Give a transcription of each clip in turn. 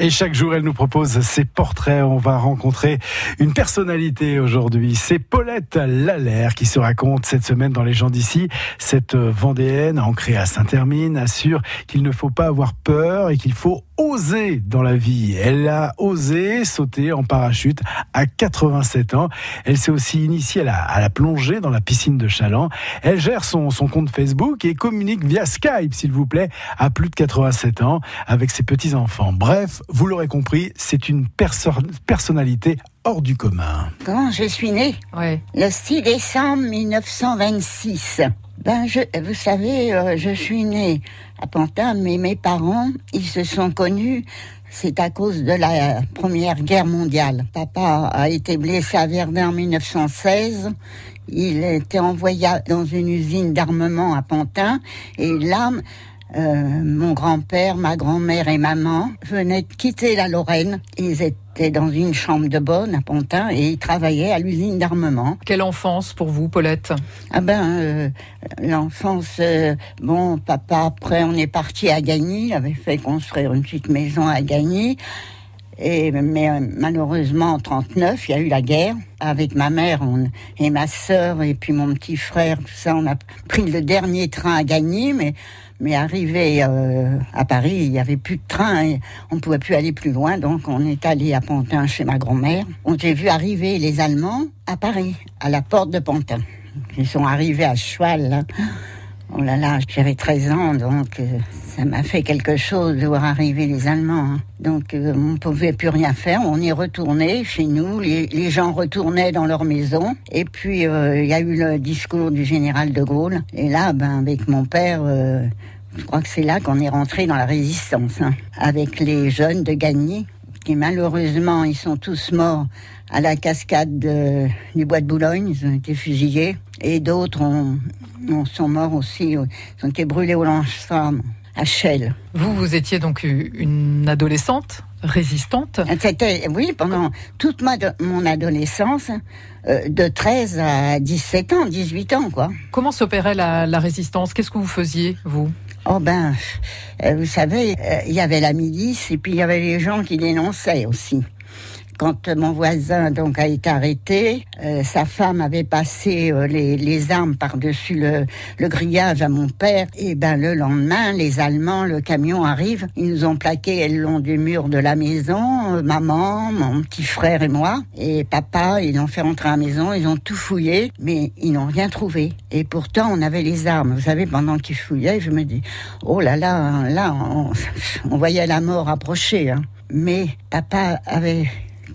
Et chaque jour, elle nous propose ses portraits. On va rencontrer une personnalité aujourd'hui. C'est Paulette Lallaire qui se raconte cette semaine dans Les gens d'ici. Cette Vendéenne, ancrée à Saint-Hermine, assure qu'il ne faut pas avoir peur et qu'il faut oser dans la vie. Elle a osé sauter en parachute à 87 ans. Elle s'est aussi initiée à la, à la, plongée dans la piscine de Chaland. Elle gère son, son compte Facebook et communique via Skype, s'il vous plaît, à plus de 87 ans avec ses petits-enfants. Bref, vous l'aurez compris, c'est une perso personnalité hors du commun. Quand je suis née, Ouais. le 6 décembre 1926, ben je, vous savez, euh, je suis née à Pantin, mais mes parents, ils se sont connus. C'est à cause de la Première Guerre mondiale. Papa a été blessé à Verdun en 1916. Il était envoyé dans une usine d'armement à Pantin. Et là, euh, mon grand-père, ma grand-mère et maman venaient de quitter la Lorraine. Ils étaient dans une chambre de bonne à Pantin et ils travaillaient à l'usine d'armement. Quelle enfance pour vous, Paulette? Ah ben, euh, l'enfance, euh, bon, papa, après, on est parti à Gagny, il avait fait construire une petite maison à Gagny. Et, mais euh, malheureusement, en 39, il y a eu la guerre. Avec ma mère et ma sœur et puis mon petit frère, tout ça, on a pris le dernier train à Gagny, mais mais arrivé euh, à Paris, il n'y avait plus de train, et on ne pouvait plus aller plus loin, donc on est allé à Pantin chez ma grand-mère. On s'est vu arriver les Allemands à Paris, à la porte de Pantin. Ils sont arrivés à cheval. Oh là là, j'avais 13 ans, donc euh, ça m'a fait quelque chose de voir arriver les Allemands. hein. Donc euh, on ne pouvait plus rien faire, on y retournait chez nous, les, gens retournaient dans leur maison. Et puis euh, il y a eu le discours du général de Gaulle. Et là, ben, avec mon père, je crois que c'est là qu'on est rentré dans la résistance, hein, avec les jeunes de Gagny, qui malheureusement, ils sont tous morts à la cascade de- du bois de Boulogne, ils ont été fusillés. Et d'autres ont, ont- sont morts aussi, euh, ils ont été brûlés au lance-flammes à Chelles. Vous, vous étiez donc une adolescente résistante. C'était, oui, pendant toute ma, mon adolescence, euh, de 13 à 17 ans, 18 ans, quoi. Comment s'opérait la, la résistance? Qu'est-ce que vous faisiez, vous? Oh ben, euh, vous savez, euh, il y avait la milice et puis il y avait les gens qui dénonçaient aussi. Quand mon voisin donc a été arrêté, euh, sa femme avait passé euh, les, les armes par-dessus le, le grillage à mon père. Et ben le lendemain, les Allemands, le camion arrive, ils nous ont plaqué le long du mur de la maison, euh, maman, mon petit frère et moi. Et papa, ils l'ont fait rentrer à la maison, ils ont tout fouillé, mais ils n'ont rien trouvé. Et pourtant, on avait les armes. Vous savez, pendant qu'ils fouillaient, je me dis, oh là là, là, on, on voyait la mort approcher. hein. Mais papa avait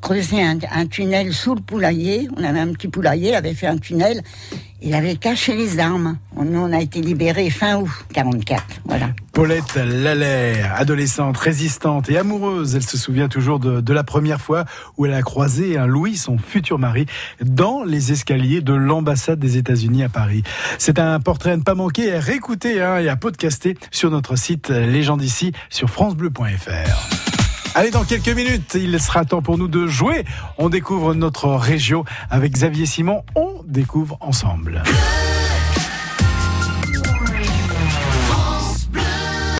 creusé un, un tunnel sous le poulailler. On avait un petit poulailler, il avait fait un tunnel. Il avait caché les armes. On a été libérés fin août 44. Voilà. Paulette Lallaire, adolescente, résistante et amoureuse, elle se souvient toujours de, la première fois où elle a croisé un Louis, son futur mari, dans les escaliers de l'ambassade des États-Unis à Paris. C'est un portrait à ne pas manquer, à réécouter hein, et à podcaster sur notre site Les d'ici sur francebleu.fr. Allez, dans quelques minutes, il sera temps pour nous de jouer. On découvre notre région avec Xavier Simon. On découvre ensemble.